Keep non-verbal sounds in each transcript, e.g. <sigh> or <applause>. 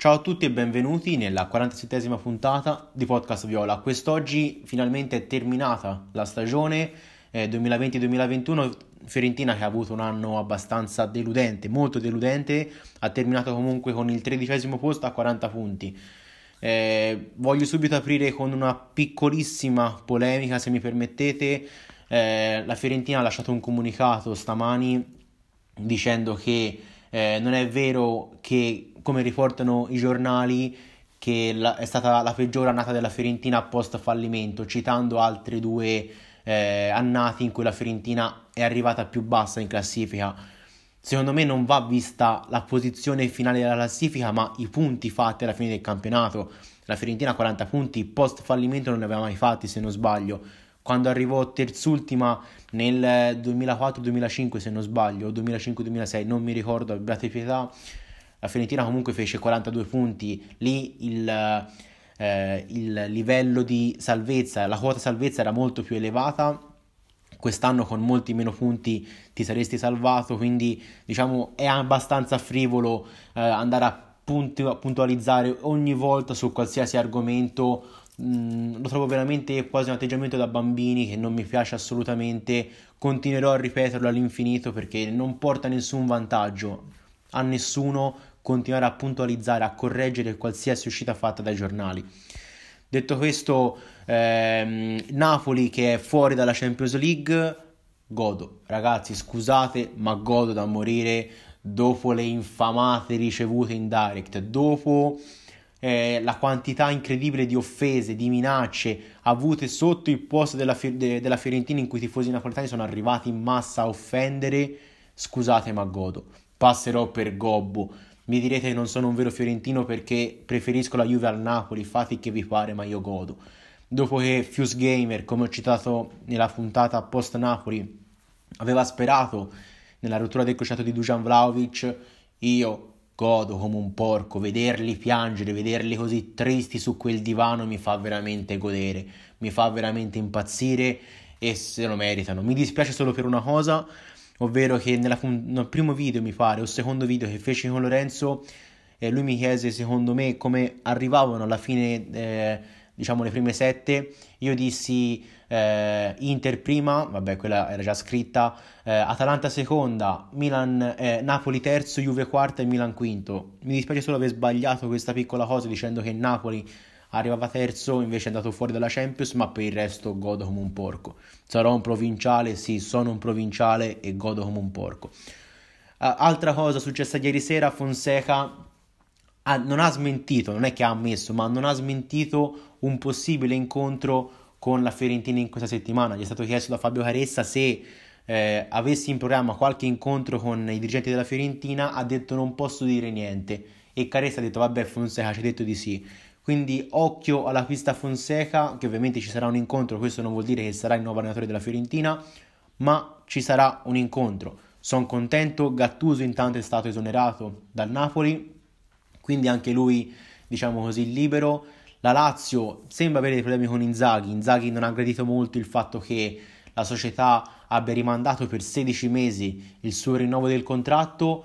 Ciao a tutti e benvenuti nella 47esima puntata di Podcast Viola. Quest'oggi finalmente è terminata la stagione eh, 2020-2021. Fiorentina che ha avuto un anno abbastanza deludente, molto deludente, ha terminato comunque con il tredicesimo posto a 40 punti. Eh, voglio subito aprire con una piccolissima polemica, se mi permettete. Eh, la Fiorentina ha lasciato un comunicato stamani dicendo che eh, non è vero che, come riportano i giornali, che la, è stata la peggiore annata della Fiorentina post fallimento, citando altri due eh, annati in cui la Fiorentina è arrivata più bassa in classifica. Secondo me non va vista la posizione finale della classifica, ma i punti fatti alla fine del campionato. La Fiorentina 40 punti post fallimento non ne aveva mai fatti, se non sbaglio quando arrivò terzultima nel 2004-2005 se non sbaglio, o 2005-2006, non mi ricordo, abbiate pietà, la Fiorentina comunque fece 42 punti, lì il, eh, il livello di salvezza, la quota salvezza era molto più elevata, quest'anno con molti meno punti ti saresti salvato, quindi diciamo è abbastanza frivolo eh, andare a puntualizzare ogni volta su qualsiasi argomento. Mm, lo trovo veramente quasi un atteggiamento da bambini che non mi piace assolutamente. Continuerò a ripeterlo all'infinito perché non porta nessun vantaggio a nessuno continuare a puntualizzare, a correggere qualsiasi uscita fatta dai giornali. Detto questo, ehm, Napoli che è fuori dalla Champions League, godo. Ragazzi, scusate, ma godo da morire dopo le infamate ricevute in direct, dopo eh, la quantità incredibile di offese, di minacce avute sotto il posto della, de- della Fiorentina in cui i tifosi napoletani sono arrivati in massa a offendere, scusate ma godo, passerò per gobbo. Mi direte che non sono un vero fiorentino perché preferisco la Juve al Napoli, fate che vi pare, ma io godo. Dopo che Fuse Gamer, come ho citato nella puntata post Napoli, aveva sperato nella rottura del crociato di Dujan Vlaovic, io godo come un porco, vederli piangere, vederli così tristi su quel divano mi fa veramente godere, mi fa veramente impazzire e se lo meritano. Mi dispiace solo per una cosa, ovvero che nella, nel primo video mi pare, o secondo video che feci con Lorenzo, eh, lui mi chiese secondo me come arrivavano alla fine... Eh, diciamo le prime sette, io dissi eh, Inter prima, vabbè quella era già scritta, eh, Atalanta seconda, Milan, eh, Napoli terzo, Juve quarta e Milan quinto. Mi dispiace solo aver sbagliato questa piccola cosa dicendo che Napoli arrivava terzo, invece è andato fuori dalla Champions, ma per il resto godo come un porco. Sarò un provinciale, sì, sono un provinciale e godo come un porco. Uh, altra cosa successa ieri sera, Fonseca ha, non ha smentito, non è che ha ammesso, ma non ha smentito un possibile incontro con la Fiorentina in questa settimana. Gli è stato chiesto da Fabio Caressa se eh, avessi in programma qualche incontro con i dirigenti della Fiorentina, ha detto non posso dire niente e Caressa ha detto vabbè Fonseca ci ha detto di sì. Quindi occhio alla pista Fonseca, che ovviamente ci sarà un incontro, questo non vuol dire che sarà il nuovo allenatore della Fiorentina, ma ci sarà un incontro. Sono contento, Gattuso intanto è stato esonerato dal Napoli, quindi anche lui, diciamo così, libero. La Lazio sembra avere dei problemi con Inzaghi. Inzaghi non ha gradito molto il fatto che la società abbia rimandato per 16 mesi il suo rinnovo del contratto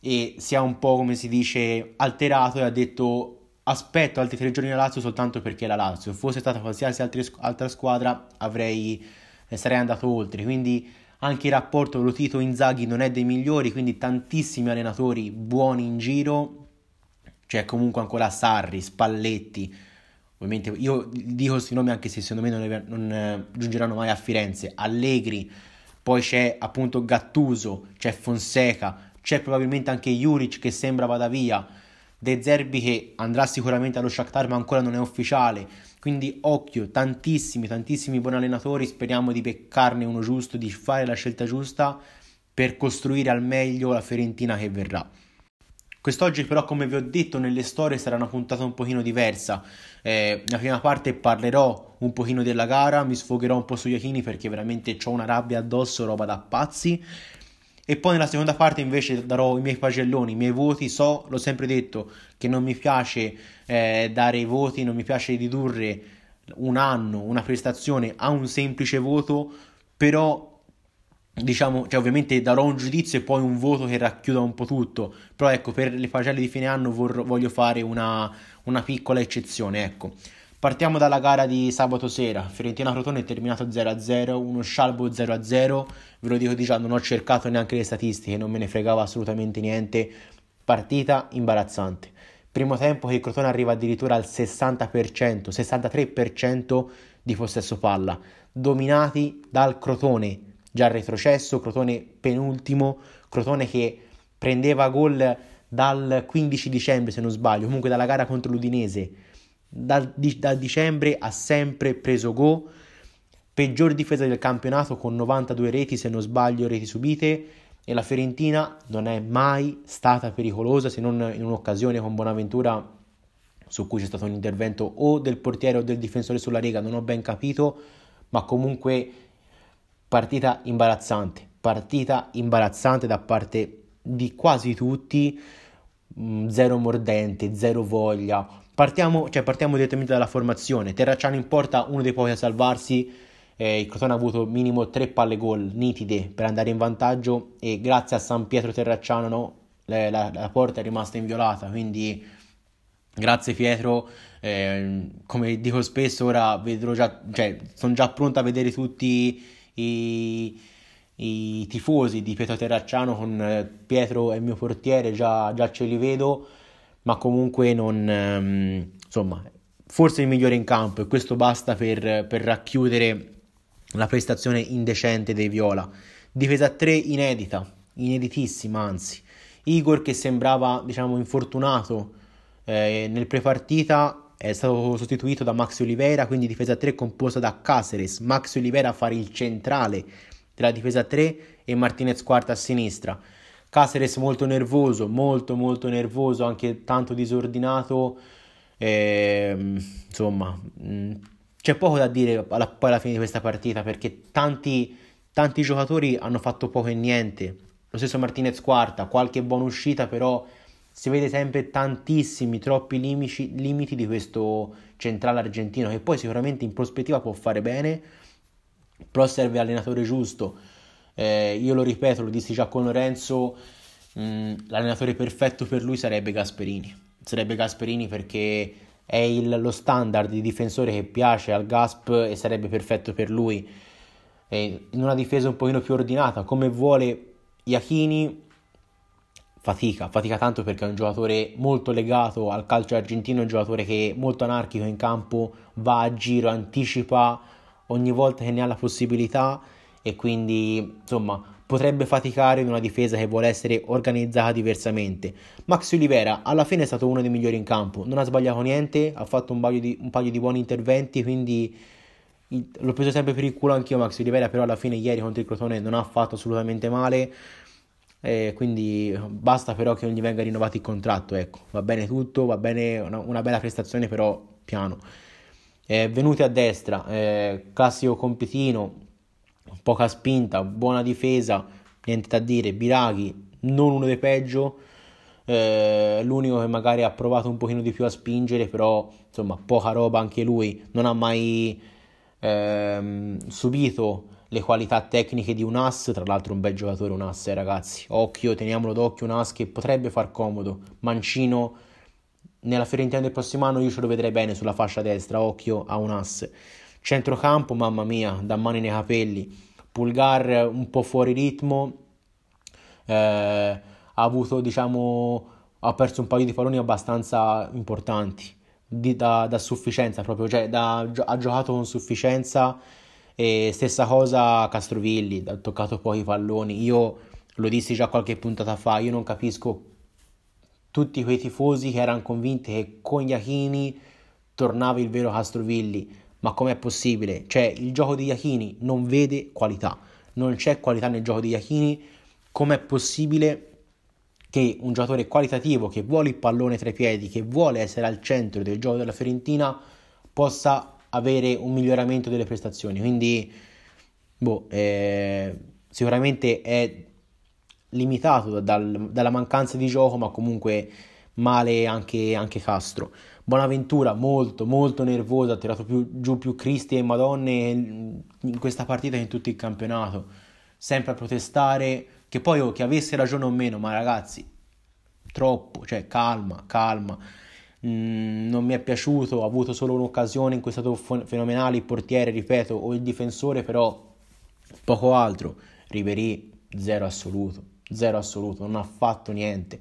e sia un po' come si dice alterato e ha detto aspetto altri tre giorni alla Lazio soltanto perché la Lazio. Fosse stata qualsiasi altra, squadra avrei, eh, sarei andato oltre. Quindi anche il rapporto Lotito-Inzaghi non è dei migliori, quindi tantissimi allenatori buoni in giro cioè comunque ancora Sarri, Spalletti, ovviamente io dico questi nomi anche se secondo me non, non eh, giungeranno mai a Firenze, Allegri, poi c'è appunto Gattuso, c'è Fonseca, c'è probabilmente anche Juric che sembra vada via, De Zerbi che andrà sicuramente allo Shakhtar ma ancora non è ufficiale, quindi occhio, tantissimi, tantissimi buoni allenatori, speriamo di beccarne uno giusto, di fare la scelta giusta per costruire al meglio la Fiorentina che verrà. Quest'oggi però come vi ho detto nelle storie sarà una puntata un pochino diversa. Eh, nella prima parte parlerò un pochino della gara, mi sfogherò un po' sugli Iachini perché veramente ho una rabbia addosso, roba da pazzi. E poi nella seconda parte invece darò i miei pagelloni, i miei voti. So, l'ho sempre detto, che non mi piace eh, dare i voti, non mi piace ridurre un anno, una prestazione a un semplice voto, però diciamo, cioè ovviamente darò un giudizio e poi un voto che racchiuda un po' tutto, però ecco, per le pagelle di fine anno vor- voglio fare una, una piccola eccezione, ecco. Partiamo dalla gara di sabato sera, Fiorentina-Crotone è terminato 0-0, uno scialbo 0-0, ve lo dico di già, non ho cercato neanche le statistiche, non me ne fregava assolutamente niente, partita imbarazzante. Primo tempo che il Crotone arriva addirittura al 60%, 63% di possesso palla, dominati dal Crotone, già retrocesso, Crotone penultimo, Crotone che prendeva gol dal 15 dicembre se non sbaglio, comunque dalla gara contro l'Udinese, dal, di, dal dicembre ha sempre preso gol, peggior difesa del campionato con 92 reti se non sbaglio reti subite. E la Fiorentina non è mai stata pericolosa se non in un'occasione con Bonaventura su cui c'è stato un intervento o del portiere o del difensore sulla riga, non ho ben capito, ma comunque Partita imbarazzante, partita imbarazzante da parte di quasi tutti, mm, zero mordente, zero voglia. Partiamo, cioè partiamo direttamente dalla formazione. Terracciano in porta, uno dei pochi a salvarsi. Eh, il Crotone ha avuto minimo tre palle gol nitide per andare in vantaggio e grazie a San Pietro Terracciano no, la, la, la, porta è rimasta inviolata. Quindi grazie Pietro. Eh, come dico spesso, ora vedrò già, cioè, sono già pronto a vedere tutti i, i tifosi di Pietro Terracciano con eh, Pietro e il mio portiere già, già ce li vedo, ma comunque non... Um, insomma, forse il migliore in campo e questo basta per, per racchiudere la prestazione indecente dei Viola. Difesa 3 inedita, ineditissima anzi. Igor che sembrava diciamo infortunato eh, nel prepartita è stato sostituito da Max Oliveira, quindi difesa 3 composta da Caceres, Max Oliveira a fare il centrale della difesa 3 e Martinez quarta a sinistra. Caceres molto nervoso, molto molto nervoso, anche tanto disordinato, e, ehm, insomma mm, c'è poco da dire alla, poi alla fine di questa partita perché tanti, tanti giocatori hanno fatto poco e niente. Lo stesso Martinez quarta, qualche buona uscita però si vede sempre tantissimi, troppi limiti, limiti di questo centrale argentino che poi sicuramente in prospettiva può fare bene, però serve l'allenatore giusto. Eh, io lo ripeto, lo dissi già con Lorenzo, mh, mm, l'allenatore perfetto per lui sarebbe Gasperini. Sarebbe Gasperini perché è il, lo standard di difensore che piace al Gasp e sarebbe perfetto per lui. E in una difesa un pochino più ordinata, come vuole Iachini, fatica, fatica tanto perché è un giocatore molto legato al calcio argentino, un giocatore che è molto anarchico in campo, va a giro, anticipa ogni volta che ne ha la possibilità e quindi insomma potrebbe faticare in una difesa che vuole essere organizzata diversamente. Max Olivera alla fine è stato uno dei migliori in campo, non ha sbagliato niente, ha fatto un paio di, un paio di buoni interventi, quindi l'ho preso sempre per il culo anch'io Max Olivera, però alla fine ieri contro il Crotone non ha fatto assolutamente male e quindi basta però che non gli venga rinnovato il contratto, ecco, va bene tutto, va bene una, una bella prestazione però piano. Eh, venuti a destra, eh, classico compitino, poca spinta, buona difesa, niente da dire, Biraghi non uno dei peggio, eh, l'unico che magari ha provato un pochino di più a spingere, però insomma poca roba anche lui, non ha mai ehm, subito le qualità tecniche di un as, tra l'altro un bel giocatore un as, eh, ragazzi. Occhio, teniamolo d'occhio, un as che potrebbe far comodo. Mancino nella Fiorentina del prossimo anno io ce lo vedrei bene sulla fascia destra, occhio a un as. Centrocampo, mamma mia, da mani nei capelli. Pulgar un po' fuori ritmo. Eh, ha avuto, diciamo, ha perso un paio di palloni abbastanza importanti. Di, da, da, sufficienza proprio, cioè da, ha giocato con sufficienza e stessa cosa Castrovilli, ha toccato pochi palloni. Io lo dissi già qualche puntata fa, io non capisco tutti quei tifosi che erano convinti che con Iachini tornava il vero Castrovilli. Ma com'è possibile? Cioè, il gioco di Iachini non vede qualità. Non c'è qualità nel gioco di Iachini. Com'è possibile che un giocatore qualitativo che vuole il pallone tra i piedi, che vuole essere al centro del gioco della Fiorentina, possa avere un miglioramento delle prestazioni. Quindi, boh, eh, sicuramente è limitato dal, dalla mancanza di gioco, ma comunque male anche, anche Castro. Bonaventura molto molto nervoso, ha tirato più, giù più Cristi e Madonne in questa partita che in tutto il campionato. sempre a protestare, che poi oh, che avesse ragione o meno, ma ragazzi, troppo, cioè calma, calma. Mm, non mi è piaciuto, ho avuto solo un'occasione in cui è stato fenomenale il portiere, ripeto, o il difensore, però poco altro. Ribery zero assoluto, zero assoluto, non ha fatto niente.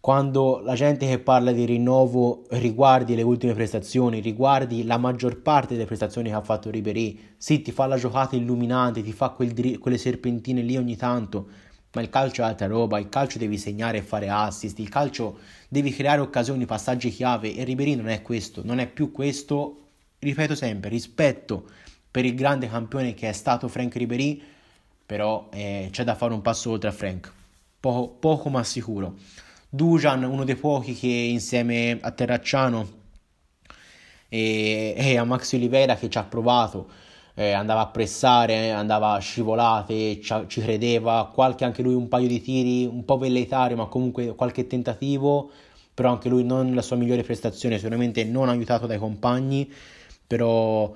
Quando la gente che parla di rinnovo riguardi le ultime prestazioni, riguardi la maggior parte delle prestazioni che ha fatto Ribery, sì, ti fa la giocata illuminante, ti fa quel, quelle serpentine lì ogni tanto, ma il calcio è altra roba, il calcio devi segnare e fare assist, il calcio devi creare occasioni, passaggi chiave e Ribery non è questo, non è più questo, ripeto sempre, rispetto per il grande campione che è stato Frank Ribery, però eh, c'è da fare un passo oltre a Frank, poco, poco ma sicuro. Dujan, uno dei pochi che insieme a Terracciano e, e a Max Oliveira che ci ha provato, eh, andava a pressare, andava a scivolate, ci, ci, credeva, qualche anche lui un paio di tiri, un po' velleitario, ma comunque qualche tentativo, però anche lui non la sua migliore prestazione, sicuramente non aiutato dai compagni, però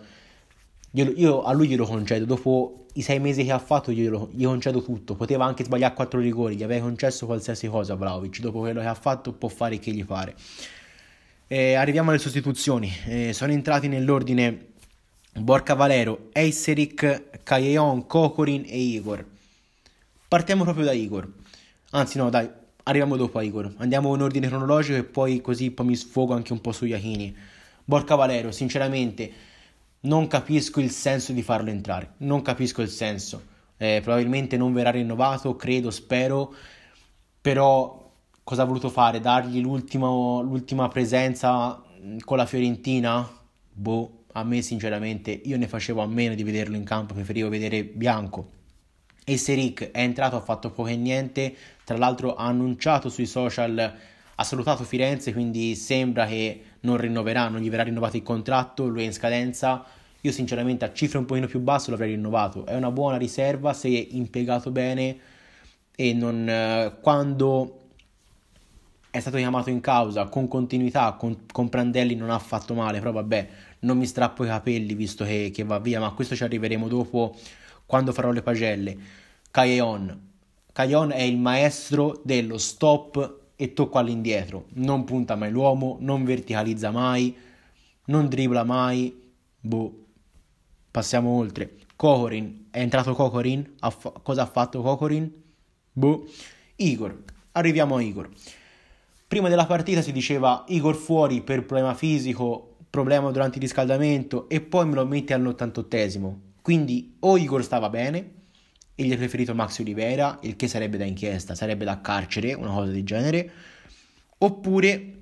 io, io a lui glielo concedo, dopo i sei mesi che ha fatto glielo, gli concedo tutto, poteva anche sbagliare quattro rigori, gli avrei concesso qualsiasi cosa Vlaovic, dopo quello che ha fatto può fare che gli pare. E arriviamo alle sostituzioni, e sono entrati nell'ordine Borca Valero, Eiseric, Caglion, Kokorin e Igor. Partiamo proprio da Igor. Anzi no, dai, arriviamo dopo a Igor. Andiamo in ordine cronologico e poi così poi mi sfogo anche un po' su Iachini. Borca Valero, sinceramente non capisco il senso di farlo entrare, non capisco il senso. Eh, probabilmente non verrà rinnovato, credo, spero, però cosa ha voluto fare? Dargli l'ultima presenza con la Fiorentina? Boh, a me sinceramente io ne facevo a meno di vederlo in campo, preferivo vedere Bianco. E Seric è entrato, ha fatto poco e niente, tra l'altro ha annunciato sui social, ha salutato Firenze, quindi sembra che non rinnoverà, non gli verrà rinnovato il contratto, lui è in scadenza. Io sinceramente a cifre un pochino più basse l'avrei rinnovato, è una buona riserva se impiegato bene e non, eh, quando è stato chiamato in causa con continuità, con, con Prandelli non ha fatto male, però vabbè, non mi strappo i capelli visto che, che va via, ma a questo ci arriveremo dopo quando farò le pagelle. Caglion. Caglion è il maestro dello stop e tocco all'indietro. Non punta mai l'uomo, non verticalizza mai, non dribbla mai. Boh. Passiamo oltre. Kokorin. È entrato Kokorin? Fa- cosa ha fatto Kokorin? Boh. Igor. Arriviamo a Igor. Prima della partita si diceva Igor fuori per problema fisico, problema durante il riscaldamento e poi me lo metti all'88esimo. Quindi o Igor stava bene e gli è preferito Max Oliveira, il che sarebbe da inchiesta, sarebbe da carcere, una cosa del genere, oppure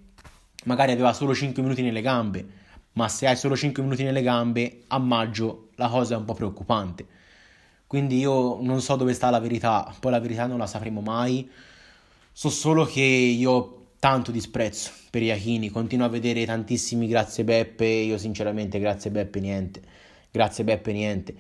magari aveva solo 5 minuti nelle gambe, ma se hai solo 5 minuti nelle gambe, a maggio la cosa è un po' preoccupante. Quindi io non so dove sta la verità, poi la verità non la sapremo mai. So solo che io tanto disprezzo per Iachini, continuo a vedere tantissimi grazie Beppe, io sinceramente grazie Beppe niente, grazie Beppe niente.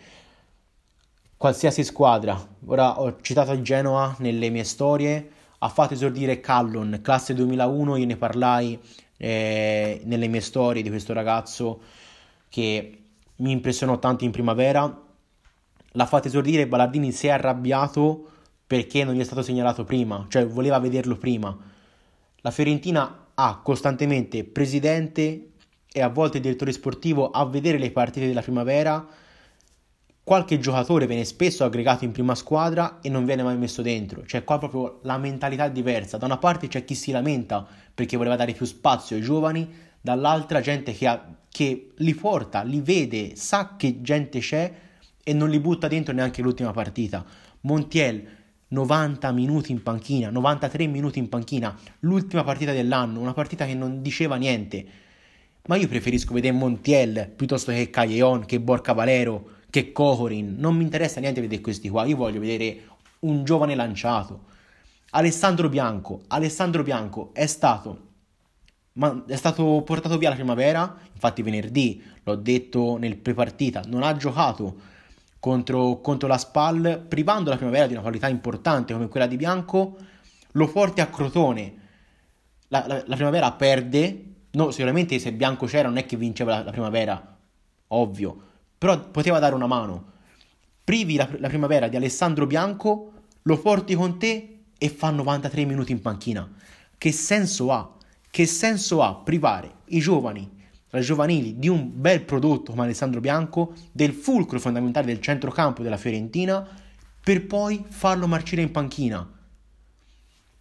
Qualsiasi squadra, ora ho citato Genoa nelle mie storie, ha fatto esordire Callon, classe 2001, io ne parlai eh, nelle mie storie di questo ragazzo che mi impressionò tanto in primavera, l'ha fatto esordire, Ballardini si è arrabbiato perché non gli è stato segnalato prima, cioè voleva vederlo prima la Fiorentina ha costantemente presidente e a volte direttore sportivo a vedere le partite della primavera. Qualche giocatore viene spesso aggregato in prima squadra e non viene mai messo dentro. Cioè, qua proprio la mentalità è diversa. Da una parte c'è chi si lamenta perché voleva dare più spazio ai giovani, dall'altra gente che, ha, che li porta, li vede, sa che gente c'è e non li butta dentro neanche l'ultima partita. Montiel 90 minuti in panchina, 93 minuti in panchina, l'ultima partita dell'anno, una partita che non diceva niente. Ma io preferisco vedere Montiel piuttosto che Caglion, che Borca Valero, che Cohorin. Non mi interessa niente vedere questi qua, io voglio vedere un giovane lanciato. Alessandro Bianco, Alessandro Bianco è stato, ma è stato portato via la primavera, infatti venerdì l'ho detto nel pre-partita, non ha giocato contro, contro la SPAL, privando la primavera di una qualità importante come quella di Bianco, lo porti a Crotone. La, la, la primavera perde, no, sicuramente se Bianco c'era non è che vinceva la, la primavera, ovvio, però poteva dare una mano. privi la, la primavera di Alessandro Bianco, lo porti con te e fa 93 minuti in panchina. Che senso ha? Che senso ha privare i giovani, le giovanili di un bel prodotto come Alessandro Bianco, del fulcro fondamentale del centrocampo della Fiorentina, per poi farlo marcire in panchina?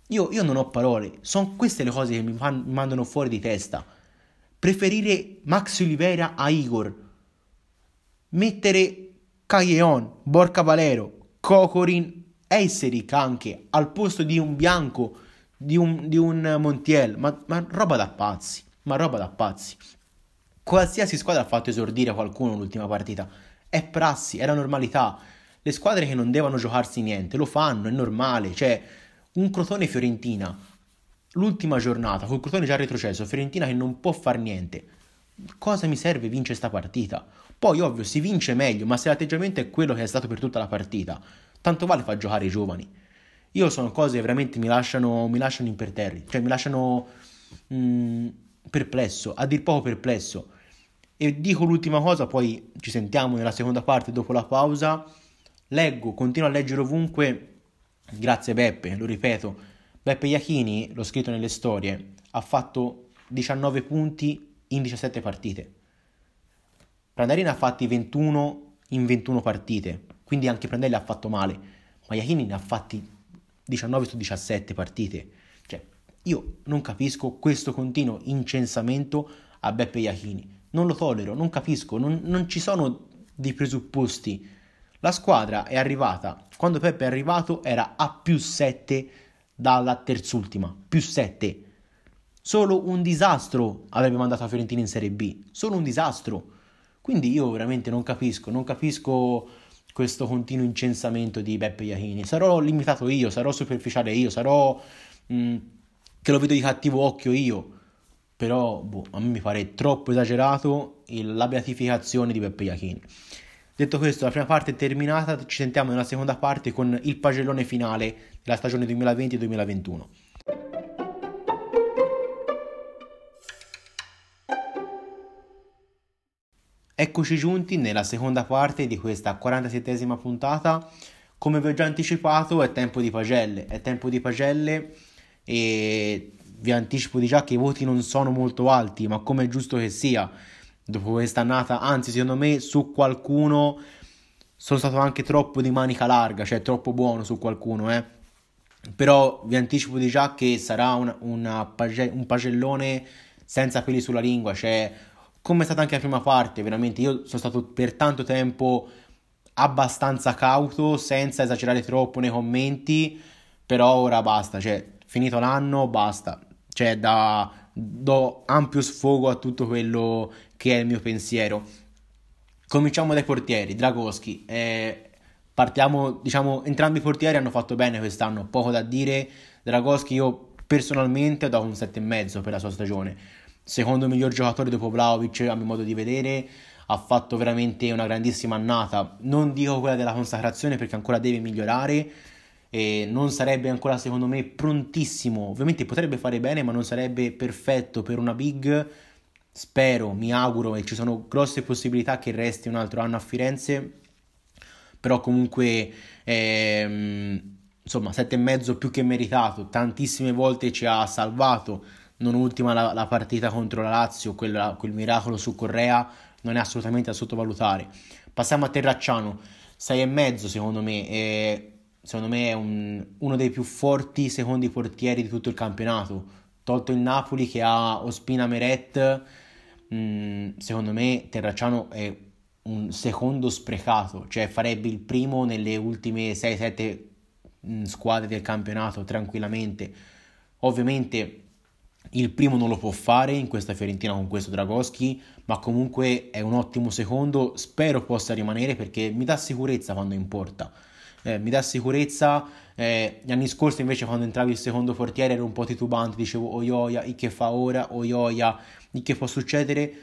Io, io non ho parole, sono queste le cose che mi, fan, mi mandano fuori di testa. Preferire Max Oliveira a Igor, mettere Calleon, Borca Valero, Cocorin, Eiseric anche al posto di un bianco, di un, di un Montiel, ma, ma roba da pazzi, ma roba da pazzi. Qualsiasi squadra ha fatto esordire qualcuno l'ultima partita, è prassi, è la normalità. Le squadre che non devono giocarsi niente lo fanno, è normale, cioè un Crotone Fiorentina, l'ultima giornata, col Crotone già retrocesso, Fiorentina che non può far niente. Cosa mi serve vincere sta partita? Poi, ovvio, si vince meglio, ma se l'atteggiamento è quello che è stato per tutta la partita, tanto vale far giocare i giovani. Io sono cose che veramente mi lasciano, mi lasciano imperterri, cioè mi lasciano mh, mm, perplesso, a dir poco perplesso. E dico l'ultima cosa, poi ci sentiamo nella seconda parte dopo la pausa. Leggo, continuo a leggere ovunque Grazie Beppe, lo ripeto. Beppe Iachini, l'ho scritto nelle storie, ha fatto 19 punti in 17 partite. Prandelli ne ha fatti 21 in 21 partite, quindi anche Prandelli ha fatto male, ma Iachini ne ha fatti 19 su 17 partite. Cioè, io non capisco questo continuo incensamento a Beppe Iachini. Non lo tollero, non capisco, non, non ci sono dei presupposti la squadra è arrivata, quando Peppe è arrivato era a più 7 dalla terzultima, più 7. Solo un disastro avrebbe mandato la Fiorentina in Serie B, solo un disastro. Quindi io veramente non capisco, non capisco questo continuo incensamento di Beppe Iachini. Sarò limitato io, sarò superficiale io, sarò mh, mm, che lo vedo di cattivo occhio io. Però boh, a me mi pare troppo esagerato il, la beatificazione di Beppe Iachini. Detto questo, la prima parte è terminata, ci sentiamo nella seconda parte con il pagellone finale della stagione 2020-2021. Eccoci giunti nella seconda parte di questa 47esima puntata. Come vi ho già anticipato, è tempo di pagelle, è tempo di pagelle e vi anticipo di già che i voti non sono molto alti, ma come è giusto che sia dopo questa annata, anzi secondo me su qualcuno sono stato anche troppo di manica larga, cioè troppo buono su qualcuno, eh. Però vi anticipo di già che sarà una, una page- un pagellone senza peli sulla lingua, cioè come è stata anche la prima parte, veramente io sono stato per tanto tempo abbastanza cauto, senza esagerare troppo nei commenti, però ora basta, cioè finito l'anno, basta. Cioè da do ampio sfogo a tutto quello che è il mio pensiero. Cominciamo dai portieri, Dragoschi. Eh, partiamo, diciamo, entrambi i portieri hanno fatto bene quest'anno, poco da dire. Dragoschi io personalmente ho dato un 7,5 per la sua stagione. Secondo miglior giocatore dopo Vlaovic, a mio modo di vedere, ha fatto veramente una grandissima annata. Non dico quella della consacrazione perché ancora deve migliorare e non sarebbe ancora secondo me prontissimo. Ovviamente potrebbe fare bene, ma non sarebbe perfetto per una big Spero, mi auguro e ci sono grosse possibilità che resti un altro anno a Firenze, però comunque ehm, insomma mezzo più che meritato, tantissime volte ci ha salvato, non ultima la, la partita contro la Lazio, quella, quel miracolo su Correa non è assolutamente da sottovalutare. Passiamo a Terracciano, mezzo secondo me, e secondo me è un, uno dei più forti secondi portieri di tutto il campionato, tolto il Napoli che ha Ospina Meret Mm, secondo me Terracciano è un secondo sprecato, cioè farebbe il primo nelle ultime 6-7 mm, squadre del campionato tranquillamente. Ovviamente il primo non lo può fare in questa Fiorentina con questo Dragoschi, ma comunque è un ottimo secondo, spero possa rimanere perché mi dà sicurezza quando importa. Eh, mi dà sicurezza. Eh, gli anni scorsi invece quando entravi il secondo portiere ero un po' titubante, dicevo oioia, che fa ora, oioia, di che può succedere.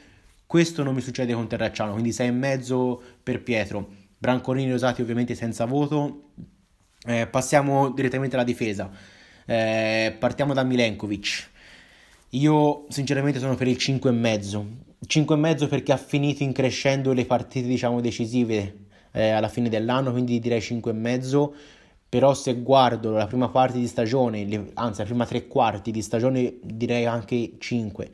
Questo non mi succede con Terracciano, quindi 6,5 per Pietro. Brancolini Rosati ovviamente senza voto. Eh, passiamo direttamente alla difesa. Eh, partiamo da Milenkovic. Io sinceramente sono per il 5,5. 5,5 perché ha finito in crescendo le partite diciamo decisive eh, alla fine dell'anno, quindi direi 5,5. Però se guardo la prima parte di stagione, le, anzi la prima tre quarti di stagione, direi anche 5.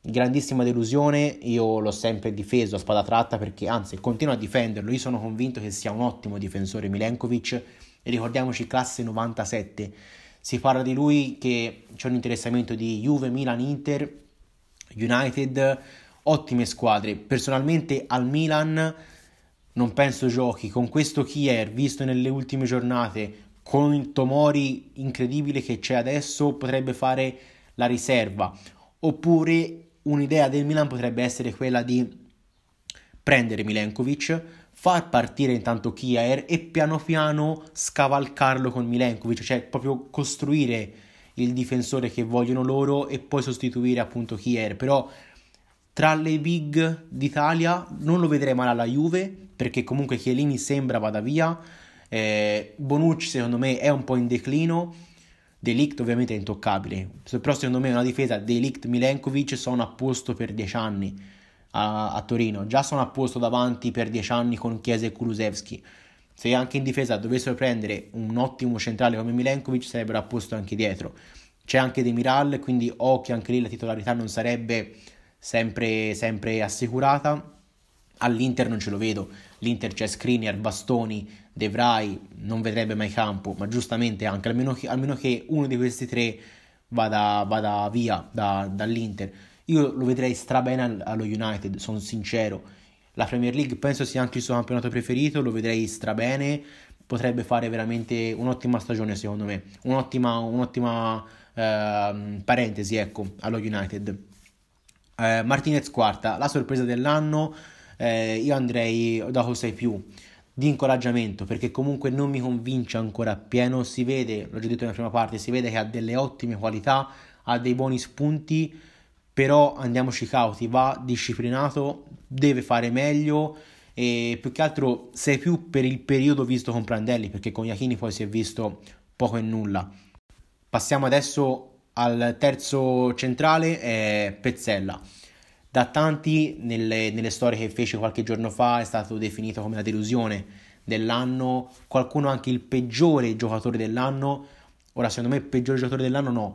Grandissima delusione, io l'ho sempre difeso a spada tratta perché anzi continuo a difenderlo, io sono convinto che sia un ottimo difensore Milenkovic e ricordiamoci classe 97. Si parla di lui che c'è un interessamento di Juve, Milan, Inter, United, ottime squadre. Personalmente al Milan non penso giochi con questo Kier visto nelle ultime giornate con il Tomori incredibile che c'è adesso potrebbe fare la riserva oppure un'idea del Milan potrebbe essere quella di prendere Milenkovic far partire intanto Kier e piano piano scavalcarlo con Milenkovic cioè proprio costruire il difensore che vogliono loro e poi sostituire appunto Kier. Però tra le big d'Italia non lo vedrei male alla Juve perché comunque Chiellini sembra vada via. Eh, Bonucci secondo me è un po' in declino. Delict ovviamente è intoccabile. Però secondo me una difesa Delict Milenkovic sono a posto per 10 anni a, a, Torino già sono a posto davanti per 10 anni con Chiesa e Kulusevski se anche in difesa dovessero prendere un ottimo centrale come Milenkovic sarebbero a posto anche dietro c'è anche Demiral quindi occhio anche lì la titolarità non sarebbe sempre, sempre assicurata. All'Inter non ce lo vedo, l'Inter c'è Skriniar, Bastoni, De Vrij, non vedrebbe mai campo, ma giustamente anche, almeno che, almeno che uno di questi tre vada, vada via da, dall'Inter. Io lo vedrei strabene allo United, sono sincero. La Premier League penso sia anche il suo campionato preferito, lo vedrei strabene, potrebbe fare veramente un'ottima stagione secondo me, un'ottima, un'ottima eh, parentesi ecco, allo United. Eh, Martinez quarta, la sorpresa dell'anno, eh, io andrei da José più di incoraggiamento perché comunque non mi convince ancora appieno, si vede, l'ho già detto nella prima parte, si vede che ha delle ottime qualità, ha dei buoni spunti, però andiamoci cauti, va disciplinato, deve fare meglio e più che altro sei più per il periodo visto con Prandelli perché con Iachini poi si è visto poco e nulla. Passiamo adesso al terzo centrale è Pezzella. Da tanti nelle, nelle, storie che fece qualche giorno fa è stato definito come la delusione dell'anno, qualcuno anche il peggiore giocatore dell'anno. Ora, secondo me, il peggiore giocatore dell'anno no,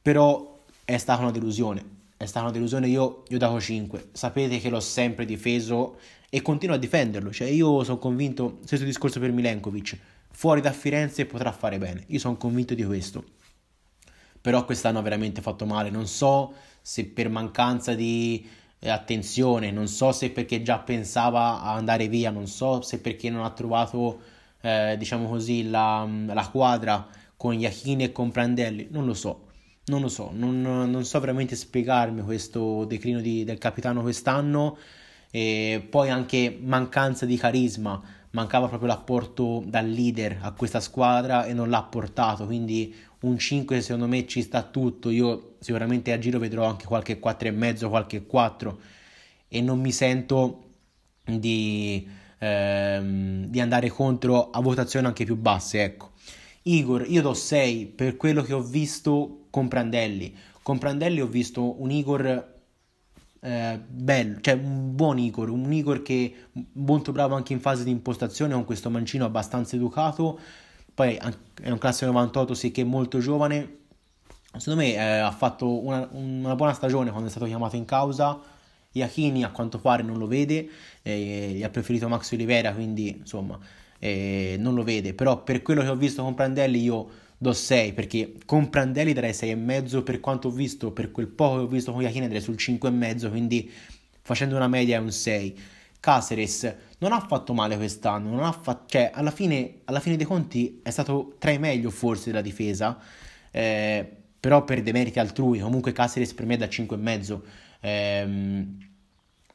però è stata una delusione. È stata una delusione, io gli ho dato 5. Sapete che l'ho sempre difeso e continuo a difenderlo. Cioè, io sono convinto, stesso discorso per Milenkovic, fuori da Firenze potrà fare bene. Io sono convinto di questo però quest'anno ha veramente fatto male. Non so se per mancanza di eh, attenzione, non so se perché già pensava a andare via, non so se perché non ha trovato, eh, diciamo così, la, la, quadra con Iachini e con Prandelli, non lo so. Non lo so, non, non so veramente spiegarmi questo declino di, del capitano quest'anno e poi anche mancanza di carisma mancava proprio l'apporto dal leader a questa squadra e non l'ha portato, quindi un 5 secondo me ci sta tutto, io sicuramente a giro vedrò anche qualche 4,5, qualche 4 e non mi sento di, ehm, di andare contro a votazioni anche più basse, ecco. Igor, io do 6 per quello che ho visto con Prandelli. Ho visto un Igor eh, bello, cioè un buon Igor, un Igor che molto bravo anche in fase di impostazione con questo mancino abbastanza educato, poi è un classe 98, sì che è molto giovane, secondo me eh, ha fatto una, una, buona stagione quando è stato chiamato in causa, Iachini a quanto pare non lo vede, eh, gli ha preferito Max Olivera, quindi insomma eh, non lo vede, però per quello che ho visto con Prandelli io do 6 perché con Prandelli darei 6,5 per quanto ho visto, per quel poco che ho visto con Iachini andrei sul 5,5 quindi facendo una media è un 6 Caceres non ha fatto male quest'anno non ha fatto, cioè alla fine, alla fine dei conti è stato tra i meglio forse della difesa eh, però per demeriti altrui. Comunque Caceres per me è da 5,5 eh,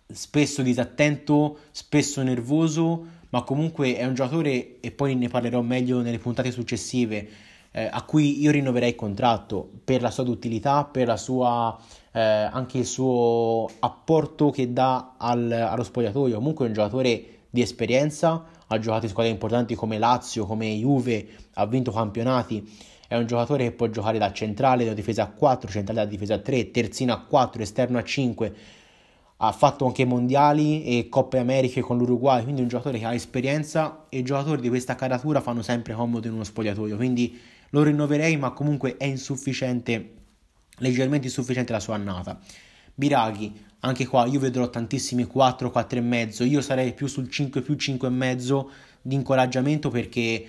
spesso disattento spesso nervoso ma comunque è un giocatore e poi ne parlerò meglio nelle puntate successive eh, a cui io rinnoverei il contratto per la sua utilità, per la sua, eh, anche il suo apporto che dà al, allo spogliatoio. Comunque è un giocatore di esperienza, ha giocato in squadre importanti come Lazio, come Juve, ha vinto campionati. È un giocatore che può giocare da centrale, da difesa a 4, centrale da difesa a 3, terzino a 4, esterno a 5. ha fatto anche mondiali e Coppe Americhe con l'Uruguay, quindi un giocatore che ha esperienza e giocatori di questa caratura fanno sempre comodo in uno spogliatoio, quindi lo rinnoverei, ma comunque è insufficiente, leggermente insufficiente la sua annata. Biraghi, anche qua io vedrò tantissimi 4, 4 e mezzo, io sarei più sul 5 più 5 e mezzo di incoraggiamento perché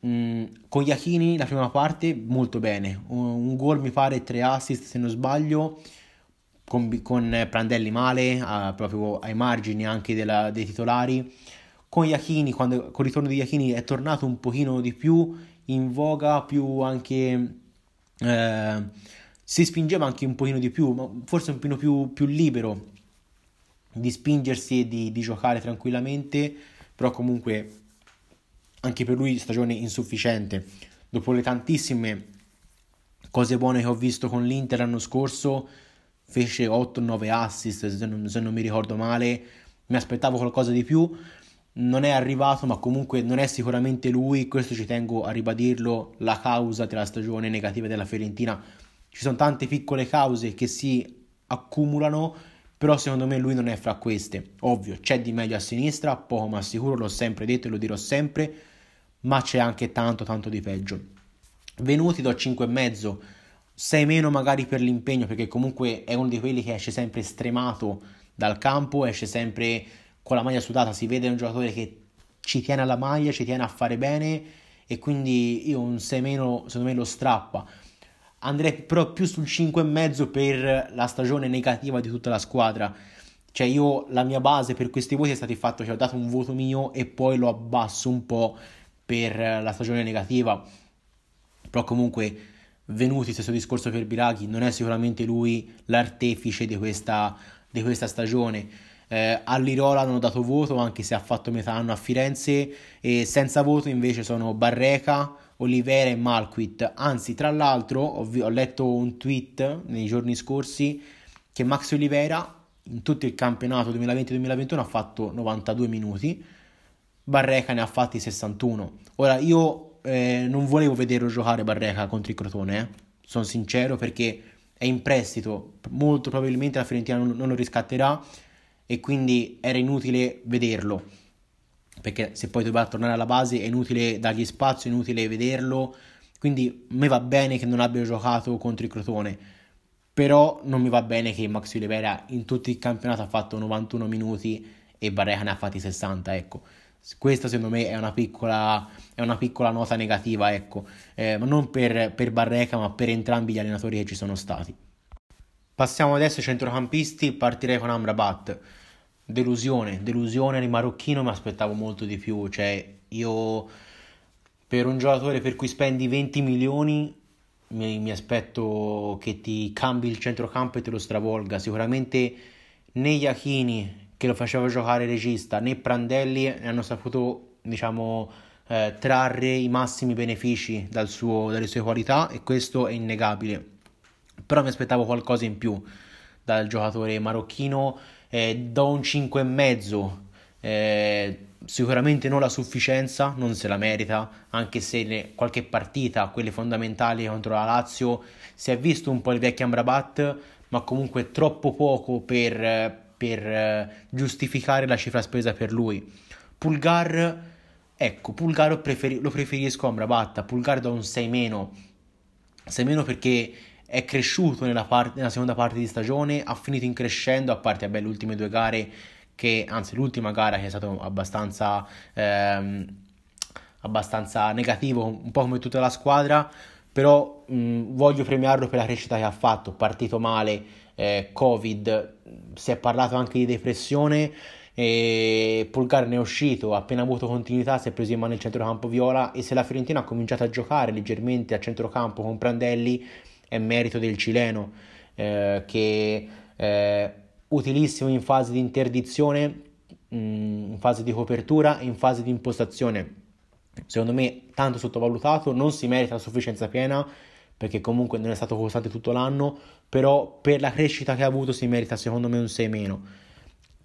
mh, con Iachini la prima parte molto bene, un, un gol mi pare 3 assist se non sbaglio, con, con Prandelli male, a, proprio ai margini anche della, dei titolari. Con Iachini, quando, con il ritorno di Iachini è tornato un pochino di più in voga, più anche... Eh, si spingeva anche un pochino di più, ma forse un pochino più, più libero di spingersi e di, di giocare tranquillamente, però comunque anche per lui stagione insufficiente. Dopo le tantissime cose buone che ho visto con l'Inter l'anno scorso, fece 8-9 assist se non, se non mi ricordo male, mi aspettavo qualcosa di più, non è arrivato ma comunque non è sicuramente lui, questo ci tengo a ribadirlo, la causa della stagione negativa della Fiorentina. Ci sono tante piccole cause che si accumulano, però secondo me lui non è fra queste. Ovvio, c'è di meglio a sinistra, poco ma sicuro, l'ho sempre detto e lo dirò sempre, ma c'è anche tanto tanto di peggio. Venuti do 5,5 6 meno magari per l'impegno, perché comunque è uno di quelli che esce sempre stremato dal campo, esce sempre con la maglia sudata, si vede un giocatore che ci tiene alla maglia, ci tiene a fare bene e quindi io un 6 meno secondo me lo strappa. Andrei però più sul 5,5 per la stagione negativa di tutta la squadra. Cioè io la mia base per questi voti è stato il fatto che ho dato un voto mio e poi lo abbasso un po' per la stagione negativa. Però comunque Venuti, stesso discorso per Biraghi, non è sicuramente lui l'artefice di questa, di questa stagione. Eh, All'irola hanno dato voto anche se ha fatto metà anno a Firenze e senza voto invece sono Barreca, Olivera e Malquit. Anzi, tra l'altro ho, ho letto un tweet nei giorni scorsi che Max Olivera in tutto il campionato 2020-2021 ha fatto 92 minuti, Barreca ne ha fatti 61. Ora io eh, non volevo vederlo giocare Barreca contro il Crotone, eh. sono sincero perché è in prestito, molto probabilmente la Fiorentina non, non lo riscatterà e quindi era inutile vederlo perché se poi doveva tornare alla base è inutile dargli spazio, è inutile vederlo. Quindi a me va bene che non abbia giocato contro il Crotone, però non mi va bene che Max Oliveira in tutto il campionato ha fatto 91 minuti e Barreca ne ha fatti 60, ecco. Questa secondo me è una piccola, è una piccola nota negativa, ecco, eh, non per, per Barreca ma per entrambi gli allenatori che ci sono stati. Passiamo adesso ai centrocampisti, partirei con Amrabat. Delusione, delusione di marocchino, mi aspettavo molto di più, cioè io per un giocatore per cui spendi 20 milioni mi, mi aspetto che ti cambi il centrocampo e te lo stravolga, sicuramente né Iachini che lo faceva giocare regista né Prandelli hanno saputo diciamo eh, trarre i massimi benefici dal suo, dalle sue qualità e questo è innegabile però mi aspettavo qualcosa in più dal giocatore marocchino. Eh, do un 5,5 eh, sicuramente non la sufficienza non se la merita anche se ne, qualche partita quelle fondamentali contro la Lazio si è visto un po' il vecchio Amrabat ma comunque troppo poco per per eh, giustificare la cifra spesa per lui. Pulgar, ecco, Pulgar lo, preferi- lo preferisco a Amrabat, Pulgar da un 6 meno, 6 meno perché è cresciuto nella, part- nella, seconda parte di stagione, ha finito in crescendo, a parte vabbè, le ultime due gare, che, anzi l'ultima gara che è stata abbastanza, ehm, abbastanza negativo, un po' come tutta la squadra, però mh, voglio premiarlo per la crescita che ha fatto, partito male, eh, Covid, si è parlato anche di depressione e Pulgar ne è uscito, ha appena avuto continuità, si è preso in mano il centrocampo viola e se la Fiorentina ha cominciato a giocare leggermente a centrocampo con Prandelli è merito del cileno eh, che è utilissimo in fase di interdizione, in fase di copertura e in fase di impostazione. Secondo me tanto sottovalutato, non si merita la sufficienza piena perché comunque non è stato costante tutto l'anno, però per la crescita che ha avuto si merita secondo me un 6 meno.